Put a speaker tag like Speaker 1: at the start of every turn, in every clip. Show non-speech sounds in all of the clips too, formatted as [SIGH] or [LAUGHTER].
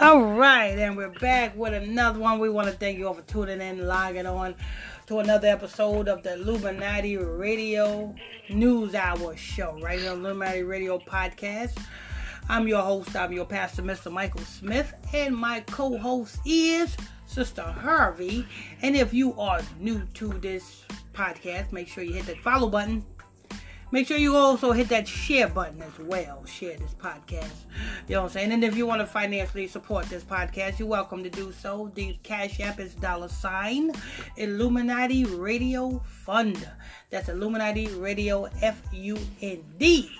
Speaker 1: All right, and we're back with another one. We want to thank you all for tuning in, and logging on to another episode of the Illuminati Radio News Hour Show, right here on the Illuminati Radio Podcast. I'm your host, I'm your pastor, Mr. Michael Smith, and my co host is Sister Harvey. And if you are new to this podcast, make sure you hit that follow button Make sure you also hit that share button as well. Share this podcast. You know what I'm saying? And if you want to financially support this podcast, you're welcome to do so. The Cash App is dollar sign Illuminati Radio Fund. That's Illuminati Radio F U N D.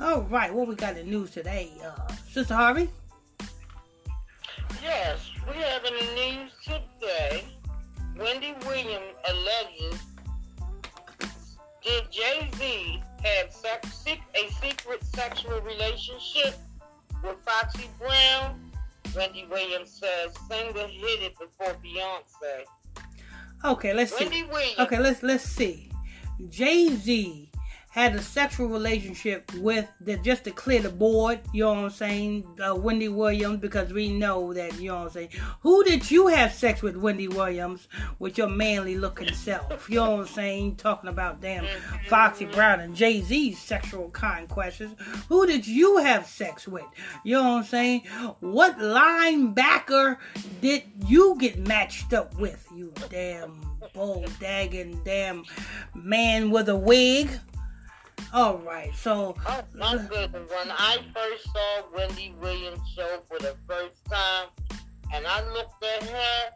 Speaker 1: All right, what we got in news today, uh, Sister Harvey?
Speaker 2: Yes, we have in the news today. Wendy Williams alleges did Jay Z have sex, a secret sexual relationship with Foxy Brown? Wendy Williams says singer hit it before Beyonce.
Speaker 1: Okay, let's
Speaker 2: Wendy
Speaker 1: see.
Speaker 2: Williams.
Speaker 1: Okay, let's let's see. Jay Z had a sexual relationship with the just to clear the board, you know what I'm saying, uh, Wendy Williams, because we know that, you know what I'm saying. Who did you have sex with, Wendy Williams, with your manly looking self? You know what I'm saying? Talking about damn Foxy Brown and Jay Z's sexual conquests. Who did you have sex with? You know what I'm saying? What linebacker did you get matched up with, you damn bull dagging damn man with a wig? All right, so
Speaker 2: Oh, my goodness. When I first saw Wendy Williams' show for the first time, and I looked at her,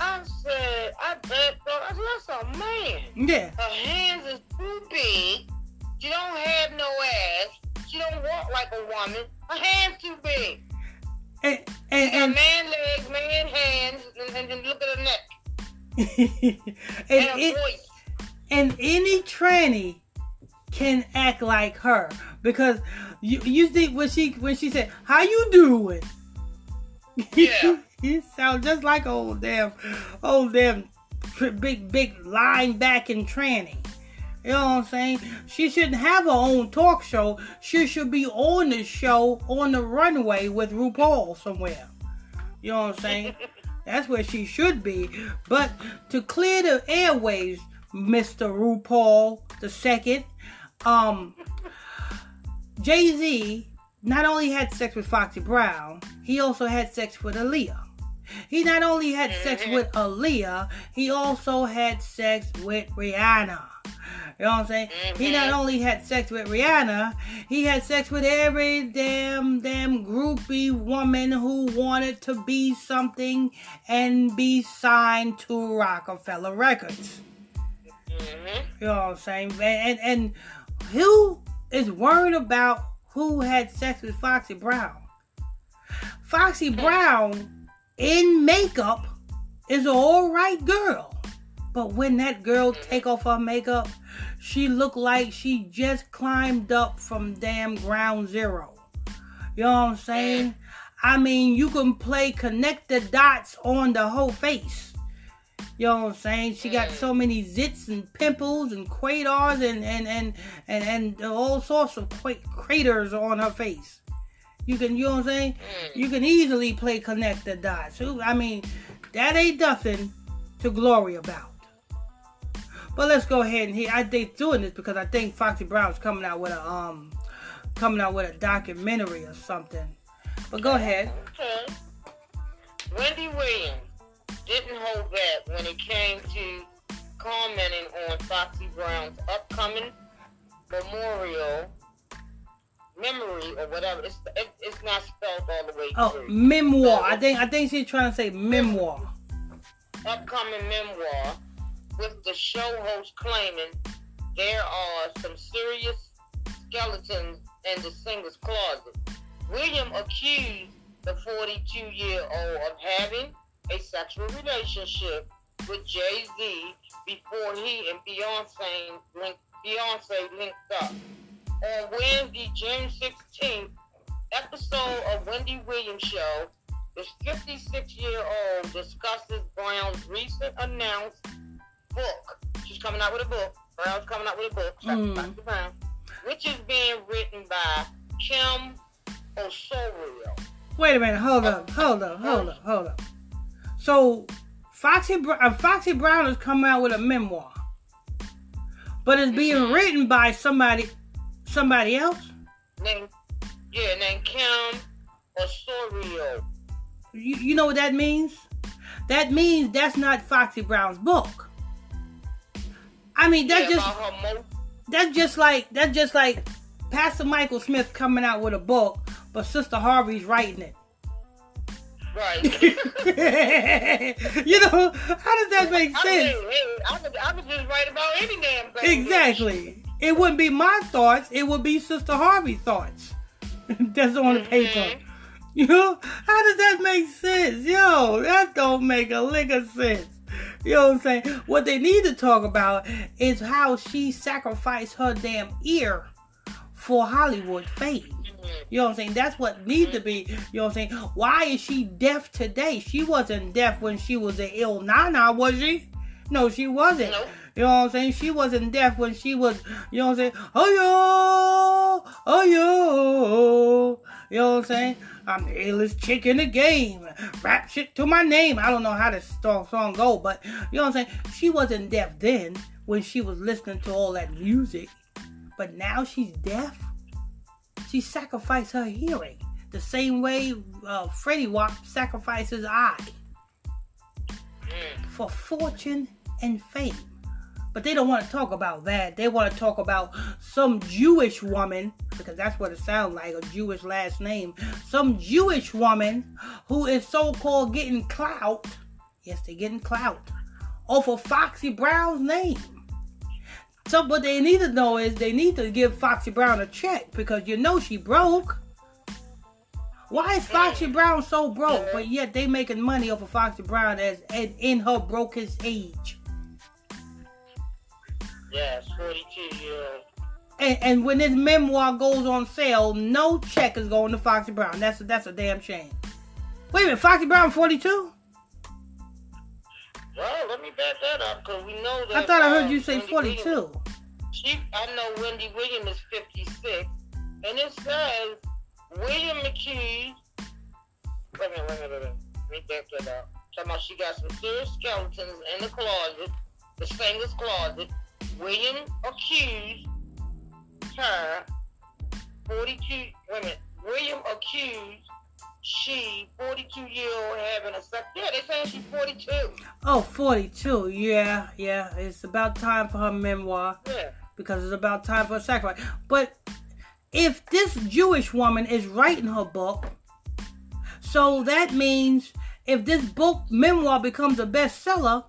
Speaker 2: I said, I bet, I that's a man.
Speaker 1: yeah,
Speaker 2: Her hands is too big. She don't have no ass. She don't walk like a woman. Her hands too big.
Speaker 1: and and and,
Speaker 2: man legs, man hands, and, and then look at her neck [LAUGHS]
Speaker 1: and,
Speaker 2: and
Speaker 1: it,
Speaker 2: voice.
Speaker 1: and any tranny can act like her because you you think when she when she said how you doing
Speaker 2: Yeah. [LAUGHS]
Speaker 1: you sound just like old damn old damn big big linebacking tranny you know what I'm saying? She shouldn't have her own talk show. She should be on the show on the runway with RuPaul somewhere. You know what I'm saying? [LAUGHS] That's where she should be. But to clear the airways, Mr. RuPaul the second, um, Jay Z not only had sex with Foxy Brown, he also had sex with Aaliyah. He not only had sex with Aaliyah, he also had sex with Rihanna. You know what I'm saying? He not only had sex with Rihanna, he had sex with every damn damn groupie woman who wanted to be something and be signed to Roc-A-Fella Records.
Speaker 2: hmm
Speaker 1: You know what I'm saying? And, and and who is worried about who had sex with Foxy Brown? Foxy Brown in makeup is an alright girl. But when that girl take off her makeup, she look like she just climbed up from damn ground zero. You know what I'm saying? I mean, you can play connect the dots on the whole face. You know what I'm saying? She got so many zits and pimples and craters and and and and, and all sorts of craters on her face. You can, you know what I'm saying? You can easily play connect the dots. I mean, that ain't nothing to glory about. But let's go ahead and hear. I think doing this because I think Foxy Brown's coming out with a um, coming out with a documentary or something. But go ahead.
Speaker 2: Okay. Wendy Williams didn't hold back when it came to commenting on Foxy Brown's upcoming memorial memory or whatever. It's it, it's not spelled all the way
Speaker 1: Oh,
Speaker 2: through.
Speaker 1: memoir. I think I think she's trying to say memoir.
Speaker 2: upcoming memoir with the show host claiming there are some serious skeletons in the singer's closet. William accused the 42 year old of having a sexual relationship with Jay Z before he and Beyonce linked, Beyonce linked up. On Wednesday, June 16th, episode of Wendy Williams Show, the 56 year old discusses Brown's recent announced book. She's coming out with a book. Brown's coming out with a book,
Speaker 1: Mm.
Speaker 2: Foxy Brown, which is being written by Kim Osorio.
Speaker 1: Wait a minute. Hold up. Hold up. Hold up. Hold up. So, Foxy uh, Foxy Brown has come out with a memoir, but it's being
Speaker 2: Mhm.
Speaker 1: written by somebody, somebody else.
Speaker 2: Named, yeah, named Kim Osorio.
Speaker 1: You, you know what that means? That means that's not Foxy Brown's book. I mean, that's
Speaker 2: yeah,
Speaker 1: just
Speaker 2: about her mo-
Speaker 1: that's just like that's just like Pastor Michael Smith coming out with a book, but Sister Harvey's writing it.
Speaker 2: Right. [LAUGHS]
Speaker 1: you know, how does that make
Speaker 2: I,
Speaker 1: sense?
Speaker 2: I, could, I could just write about any damn thing.
Speaker 1: Exactly. It wouldn't be my thoughts, it would be Sister Harvey's thoughts. [LAUGHS] That's mm-hmm. on the paper. You know, how does that make sense? Yo, that don't make a lick of sense. You know what I'm saying? What they need to talk about is how she sacrificed her damn ear for Hollywood fame. You know what I'm saying? That's what needs to be. You know what I'm saying? Why is she deaf today? She wasn't deaf when she was an Ill Na Na, was she? No, she wasn't.
Speaker 2: Nope.
Speaker 1: You know what I'm saying? She wasn't deaf when she was, you know what I'm saying? Oh yo, oh yo. You know what I'm saying? I'm the illest chick in the game. Rap shit to my name. I don't know how this song, song go, but you know what I'm saying? She wasn't deaf then when she was listening to all that music. But now she's deaf. She sacrificed her hearing the same way uh, Fetty Wap sacrificed his eye
Speaker 2: Mm.
Speaker 1: for fortune and fame. But they don't want to talk about that. They want to talk about some Jewish woman, because that's what it sounds like a Jewish last name. Some Jewish woman who is so called getting clout. Yes, they're getting clout of Foxy Brown's name. So, what they need to know is they need to give Foxy Brown a check because you know she broke. Why is Foxy Brown so broke, uh-huh. but yet they making money off of Foxy Brown as in, in her brokest age?
Speaker 2: Yes, 42 year old.
Speaker 1: And, and when this memoir goes on sale, no check is going to Foxy Brown. That's a, that's a damn shame. Wait a minute, Foxy Brown 42?
Speaker 2: Well, let me back that up because we know that.
Speaker 1: I thought I heard
Speaker 2: uh,
Speaker 1: you say
Speaker 2: Wendy
Speaker 1: 42.
Speaker 2: Williams- She, I know Wendy Williams is 56, and it says William McKee. Wait a minute, wait a minute, wait a minute. Let me back that up. Talking about she got some serious skeletons in the closet, the singer's closet. William accused her, 42, wait a minute, William accused she, 42 year old, having a sex. Yeah, they saying she's 42.
Speaker 1: Oh, 42. Yeah, yeah. It's about time for her memoir
Speaker 2: Yeah.
Speaker 1: because it's about time for a sacrifice. But if this Jewish woman is writing her book, so that means if this book memoir becomes a bestseller,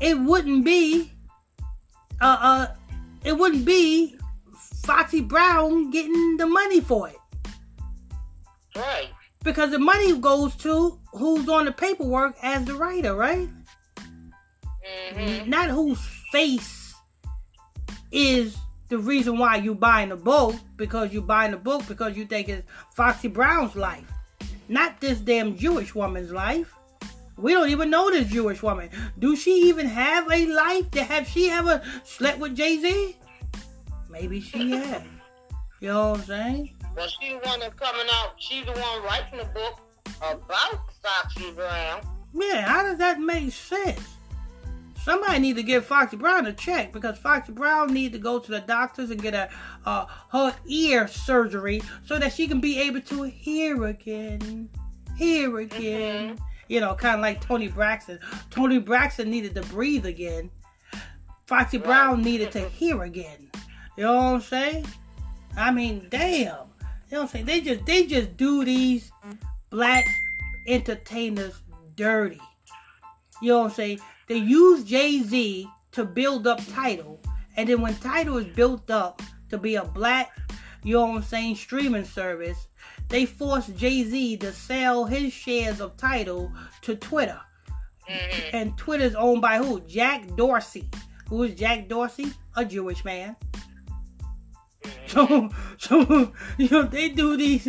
Speaker 1: it wouldn't be uh uh it wouldn't be Foxy Brown getting the money for it.
Speaker 2: Right.
Speaker 1: Because the money goes to who's on the paperwork as the writer, right?
Speaker 2: Mm-hmm.
Speaker 1: not whose face is the reason why you buying the book because you buying the book because you think it's Foxy Brown's life, not this damn Jewish woman's life. We don't even know this Jewish woman. Do she even have a life? That have she ever slept with Jay Z? Maybe she [LAUGHS] has. You know what I'm saying?
Speaker 2: Well, she's the one that's coming out. She's the one writing the book about Foxy Brown.
Speaker 1: Yeah, how does that make sense? Somebody need to give Foxy Brown a check because Foxy Brown need to go to the doctors and get a uh, her ear surgery so that she can be able to hear again, hear again. You know, kind of like Toni Braxton. Toni Braxton needed to breathe again. Foxy
Speaker 2: Right.
Speaker 1: Brown needed to hear again. You know what I'm saying? I mean, damn. You know what I'm saying? They just they just do these black entertainers dirty. You know what I'm saying? They use Jay Z to build up Tidal, and then when Tidal is built up to be a black, you know what I'm saying, streaming service, they force Jay Z to sell his shares of Tidal to Twitter.
Speaker 2: Mm-hmm.
Speaker 1: And Twitter's owned by who? Jack Dorsey. Who is Jack Dorsey? A Jewish man. So, so [LAUGHS] you know they do these,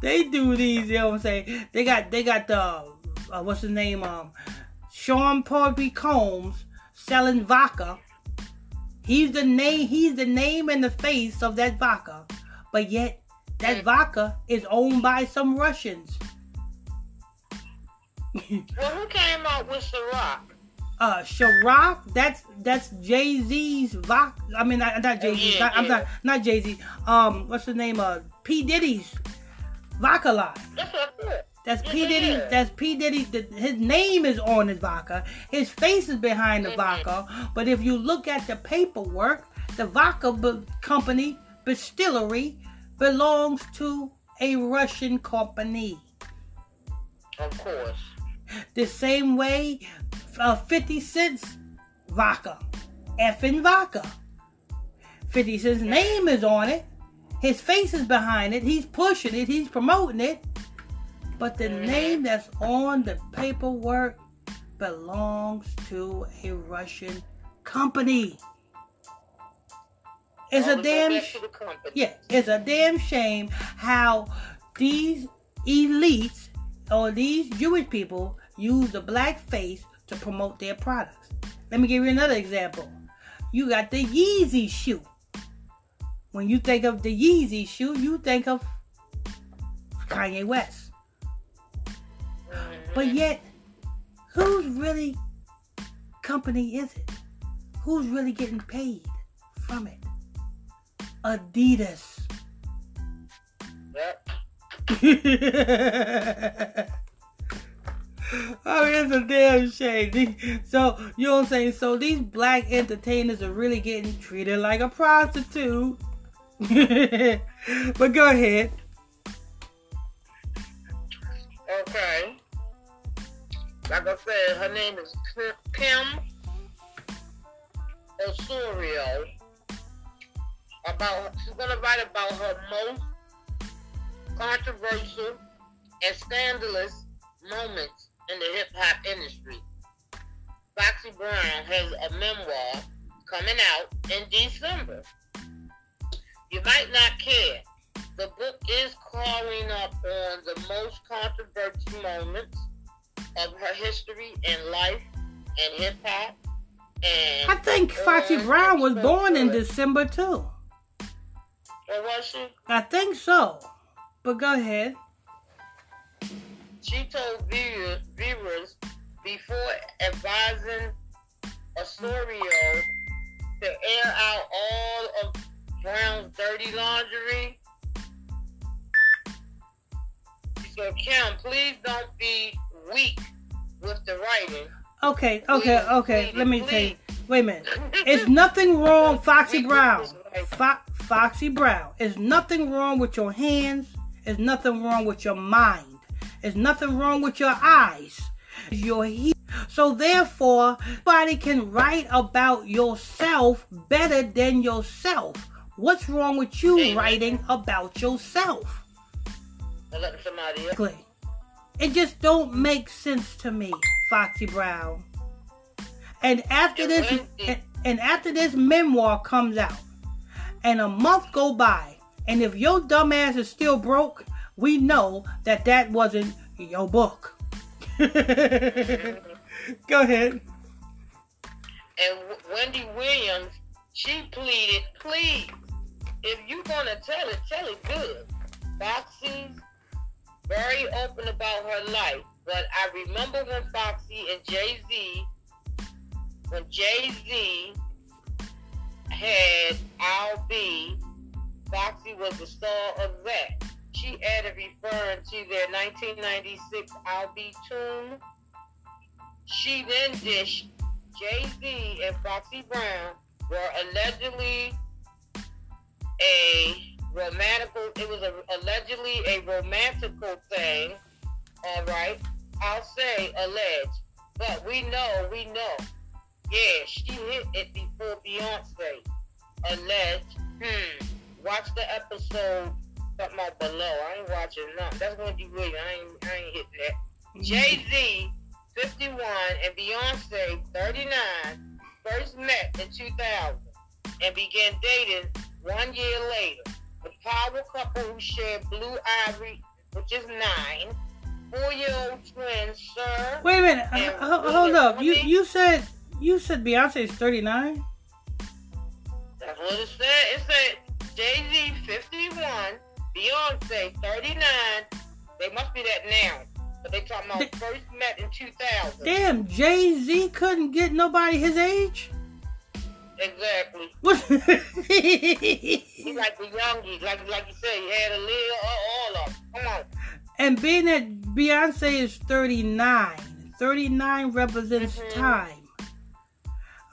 Speaker 1: they do these. You know what I'm saying? They got, they got the, uh, what's the name? Um, Sean Puffy Combs selling vodka. He's the name. He's the name and the face of that vodka, but yet that vodka is owned by some Russians. [LAUGHS]
Speaker 2: well, who came out with Ciroc?
Speaker 1: Uh, Ciroc. That's that's Jay Z's vodka. I mean, not, not Jay Z.
Speaker 2: Oh, yeah,
Speaker 1: I'm
Speaker 2: yeah.
Speaker 1: sorry, not Jay Z. Um, what's the name? Uh, P Diddy's vodka line.
Speaker 2: That's what I thought.
Speaker 1: That's
Speaker 2: Yeah,
Speaker 1: P
Speaker 2: yeah,
Speaker 1: Diddy.
Speaker 2: yeah.
Speaker 1: That's P Diddy. the- His name is on his vodka. His face is behind the
Speaker 2: Mhm.
Speaker 1: vodka. But if you look at the paperwork, the vodka b- company distillery belongs to a Russian company.
Speaker 2: Of course.
Speaker 1: The same way, uh, 50 cents vodka, Effen vodka. 50 Cent's name is on it. His face is behind it. He's pushing it. He's promoting it. But the
Speaker 2: Mhm.
Speaker 1: name that's on the paperwork belongs to a Russian company. It's a
Speaker 2: All
Speaker 1: damn sh-
Speaker 2: to the company.
Speaker 1: yeah, it's a damn shame how these elites or these Jewish people use the black face to promote their products. Let me give you another example. You got the Yeezy shoe. When you think of the Yeezy shoe, you think of Kanye West. But mm-hmm. yet, whose really company is it? Who's really getting paid from it? Adidas.
Speaker 2: Yep. [LAUGHS]
Speaker 1: oh, it's a damn shame. So you know what I'm saying? So these black entertainers are really getting treated like a prostitute. [LAUGHS] but go ahead.
Speaker 2: Okay. Like I said, her name is Kim Osorio. About she's gonna write about her most controversial and scandalous moments in the hip hop industry. Foxy Brown has a memoir coming out in December. You might not care. The book is calling up on the most controversial moments of her history and life and hip hop. And
Speaker 1: I think Foxy Brown was born in December too.
Speaker 2: was she?
Speaker 1: I think so. But go ahead.
Speaker 2: She told viewers, viewers before advising Osorio to air out all of Brown's dirty laundry. Said, Kim, please don't be weak with the writing.
Speaker 1: Okay, okay,
Speaker 2: Please,
Speaker 1: okay.
Speaker 2: please,
Speaker 1: Let me
Speaker 2: please.
Speaker 1: tell you. Wait a minute. [LAUGHS] It's nothing wrong, Foxy Brown. Fo- Foxy Brown. It's nothing wrong with your hands. It's nothing wrong with your mind. It's nothing wrong with your eyes. Your he- so therefore, nobody can write about yourself better than yourself. What's wrong with you
Speaker 2: Amen.
Speaker 1: writing about yourself?
Speaker 2: And let somebody else.
Speaker 1: Exactly. It just don't make sense to me, Foxy Brown. And after this, and, and after this memoir comes out, and a month go by, and if your dumbass is still broke, we know that that wasn't your book. [LAUGHS] go ahead.
Speaker 2: And Wendy Williams, she pleaded, please, if you're gonna tell it, tell it good. Foxy's very open about her life, but I remember when Foxy and Jay Z, when Jay Z had I'll Be, Foxy was the star of that. She added referring to their 1996 I'll Be tune. She then dished Jay Z and Foxy Brown were allegedly a romantical. It was a, allegedly a romantical thing. All right, I'll say alleged, but we know, we know. Yeah, she hit it before Beyonce. Alleged. Hmm. Watch the episode. Something out below. I ain't watching nothing. That's Wendy Williams. I ain't. I ain't hitting that. Mm-hmm. Jay Z, 51, and Beyonce, 39, first met in 2000 and began dating one year later. The power couple who shared Blue Ivy, which is nine, four year old twins, Sir.
Speaker 1: Wait a minute.
Speaker 2: And
Speaker 1: H- h- hold up. You you said you said Beyonce is 39.
Speaker 2: That's what it said. It said Jay Z, 51, Beyonce, 39. They must be that now. But they talking about
Speaker 1: Th-
Speaker 2: first met in 2000.
Speaker 1: Damn, Jay Z couldn't get nobody his age.
Speaker 2: Exactly. [LAUGHS] He like the youngies, like like you said, he had a little all of them. Come on.
Speaker 1: and being that Beyonce is 39, 39 represents
Speaker 2: Mhm.
Speaker 1: time.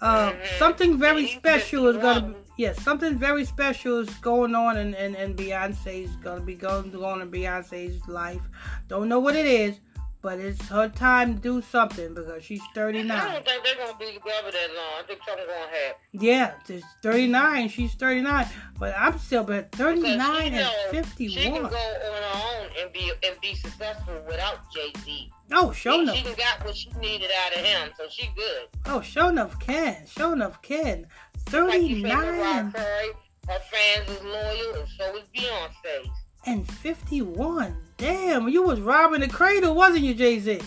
Speaker 1: Uh,
Speaker 2: Mhm.
Speaker 1: Something very
Speaker 2: He's
Speaker 1: special is gonna,
Speaker 2: 51.
Speaker 1: Yes, something very special is going on, and and, and Beyonce's gonna be going on in Beyonce's life. Don't know what it is, but it's her time to do something because she's 39.
Speaker 2: I
Speaker 1: 39.
Speaker 2: don't think they're gonna be together that long. I think something's gonna happen.
Speaker 1: Yeah, she's 39. She's 39, but I'm still but 39
Speaker 2: she
Speaker 1: and
Speaker 2: know She can
Speaker 1: 51.
Speaker 2: go on her own and be and be successful without Jay Z.
Speaker 1: Oh, show
Speaker 2: she,
Speaker 1: enough.
Speaker 2: she got what she needed out of him, so she good.
Speaker 1: Oh, show enough can. Show enough can.
Speaker 2: Like said,
Speaker 1: 39
Speaker 2: Mariah her fans is loyal, and so is Beyonce.
Speaker 1: and 51. Damn, you was robbing the cradle, wasn't you, Jay Z?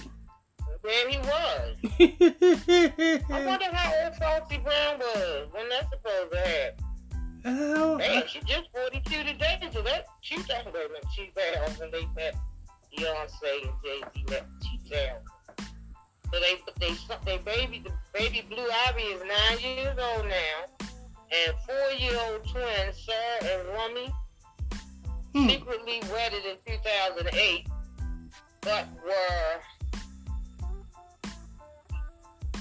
Speaker 2: There he was. [LAUGHS] I wonder how old Foxy Brown was when that's supposed to happen.
Speaker 1: oh,
Speaker 2: Man, she just 42 today, so that 2000 when she when they met Beyonce and Jay Z met 2000. So they, they, they baby, the baby Blue Ivy is nine years old now, and four-year-old twins Sarah and Rumi
Speaker 1: hmm.
Speaker 2: secretly wedded in 2008, but were.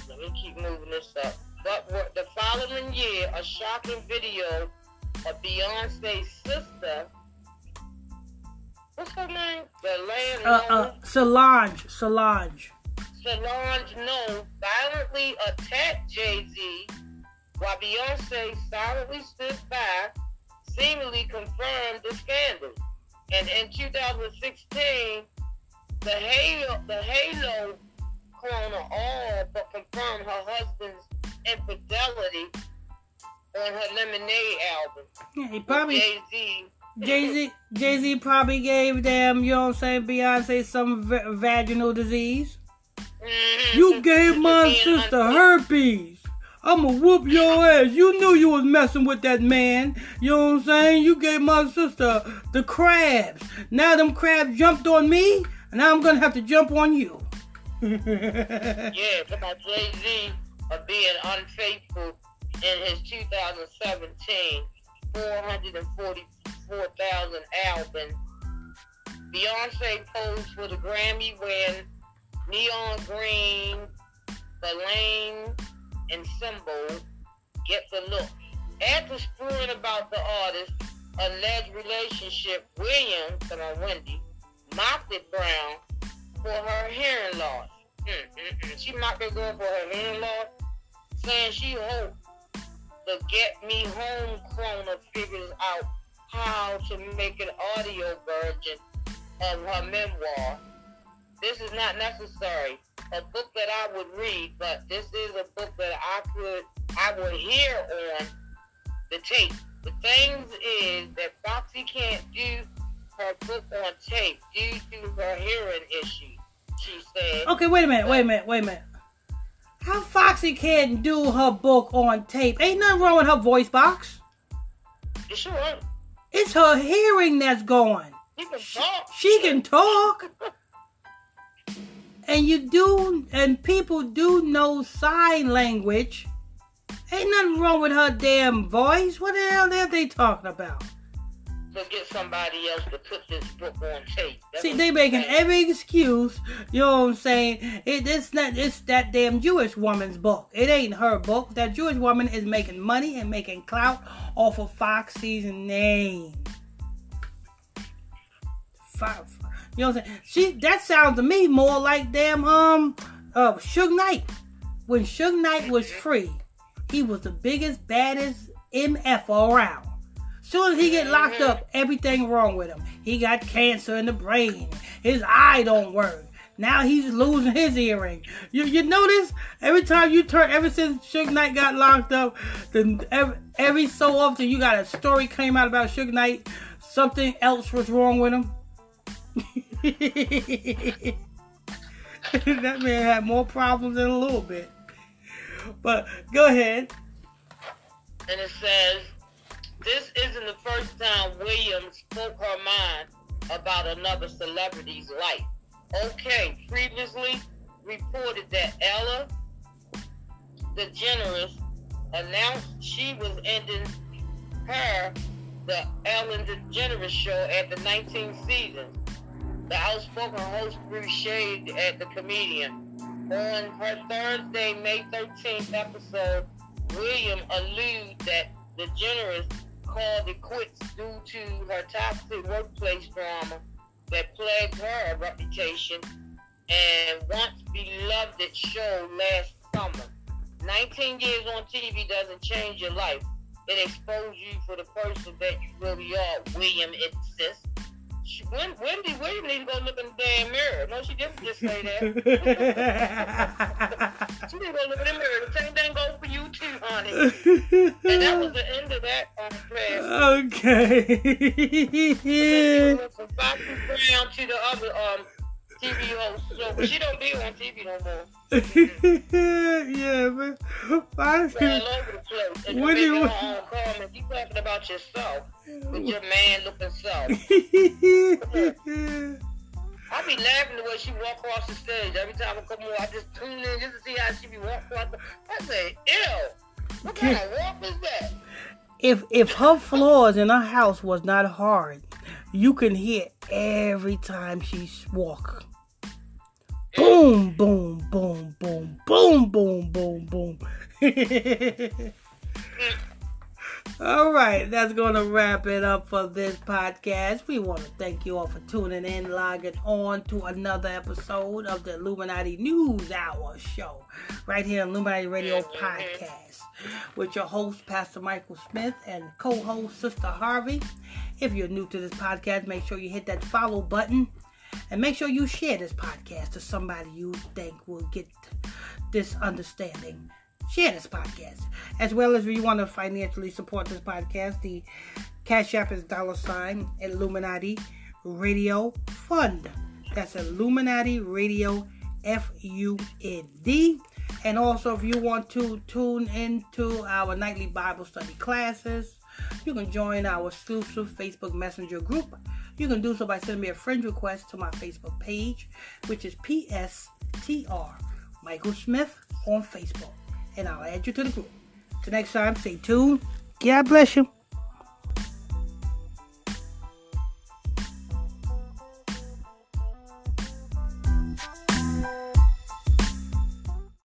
Speaker 2: Let me keep moving this up. But were, the following year, a shocking video of Beyonce's sister. What's her name? The land
Speaker 1: uh, uh, Solange, Solange.
Speaker 2: Solange No violently attacked Jay Z while Beyonce silently stood by, seemingly confirmed the scandal. And in 2016, the Halo, the Halo clone all but confirmed her husband's infidelity on her Lemonade album.
Speaker 1: Yeah, he probably
Speaker 2: Jay Z.
Speaker 1: Jay Z Jay Z probably gave them, you know what I'm saying, Beyonce some v- vaginal disease. Mm-hmm. You gave my sister herpes. I'ma whoop your ass. You knew you was messing with that man. You know what I'm saying? You gave my sister the crabs. Now them crabs jumped on me, and now I'm gonna have to jump on you. [LAUGHS]
Speaker 2: Yeah, about Jay Z of being unfaithful in his 2017 444,000 album. Beyonce posed for the Grammy win. neon green, the lane, and symbol. Get the look. After spewing about the artist's alleged relationship, Williams, on, Wendy, mocked Brown for her hearing loss. Mm-mm-mm. She mocked her girl for her hearing loss, saying she hoped the Get Me Home cloner figures out how to make an audio version of her memoir. This is not necessary. A book that I would read, but this is a book that I could, I would hear on the tape. The thing is that Foxy can't do her book on tape due to her hearing issue. She said.
Speaker 1: okay, wait a minute, wait a minute, wait a minute. How Foxy can't do her book on tape? Ain't nothing wrong with her voice box.
Speaker 2: You sure?
Speaker 1: It's her hearing that's going.
Speaker 2: You can talk.
Speaker 1: She can talk. [LAUGHS] And you do, and people do know sign language. Ain't nothing wrong with her damn voice. What the hell are they talking about?
Speaker 2: to get somebody else to put this book on tape.
Speaker 1: See, they making
Speaker 2: saying.
Speaker 1: every excuse. You know what I'm saying? It, it's not. It's that damn Jewish woman's book. It ain't her book. That Jewish woman is making money and making clout off of Foxy's name. Fo- You know what I'm saying? She that sounds to me more like damn um uh Suge Knight. When Suge Knight was free, he was the biggest, baddest MF around. Soon as he get locked up, everything wrong with him. He got cancer in the brain. His eye don't work. Now he's losing his earring. You you notice every time you turn, ever since Suge Knight got locked up, then every, every so often you got a story came out about Suge Knight. Something else was wrong with him. [LAUGHS] that man had more problems than a little bit. But go ahead.
Speaker 2: And it says, this isn't the first time Williams spoke her mind about another celebrity's life. Okay, previously reported that Ellen DeGeneres announced she was ending her the Ellen DeGeneres show at the 19th season. The outspoken host threw shade at the comedian. On her Thursday, May 13th episode, William alluded that the generous called it quits due to her toxic workplace drama that plagued her reputation and once beloved show last summer. 19 years on TV doesn't change your life. It exposes you for the person that you really are, William insists. Wendy Williams needs to go look in the damn mirror. No, she didn't just say that. [LAUGHS] she need to go look in the mirror. The same thing goes for you too, honey. and that was the end of that class.
Speaker 1: Okay.
Speaker 2: From Foxy Brown to the other um, TV host. She don't be on TV no more. [LAUGHS]
Speaker 1: yeah, man.
Speaker 2: Foxy. All over the place. And when you own you talking about yourself with your [LAUGHS] man looking self. I be laughing the way she walk across the stage. Every time I come on, I just tune in just to see how she be walking across. The, I say, ew. What kind of walk is that?
Speaker 1: If if her floors in her house was not hard, you can hear every time she walk. Boom, boom, boom, boom, boom, boom, boom, boom. [LAUGHS] all right, that's going to wrap it up for this podcast. We want to thank you all for tuning in, logging on to another episode of the Illuminati News Hour show right here on Illuminati Radio mm-hmm. Podcast with your host, Pastor Michael Smith, and co host, Sister Harvey. If you're new to this podcast, make sure you hit that follow button and make sure you share this podcast to somebody you think will get this understanding. Share this podcast. As well as if you want to financially support this podcast, the Cash App is dollar sign Illuminati Radio Fund. That's Illuminati Radio F U N D. And also, if you want to tune into our nightly Bible study classes, you can join our exclusive Facebook Messenger group you can do so by sending me a friend request to my Facebook page, which is PSTR Michael Smith on Facebook, and I'll add you to the group. Till next time, stay tuned. God bless you.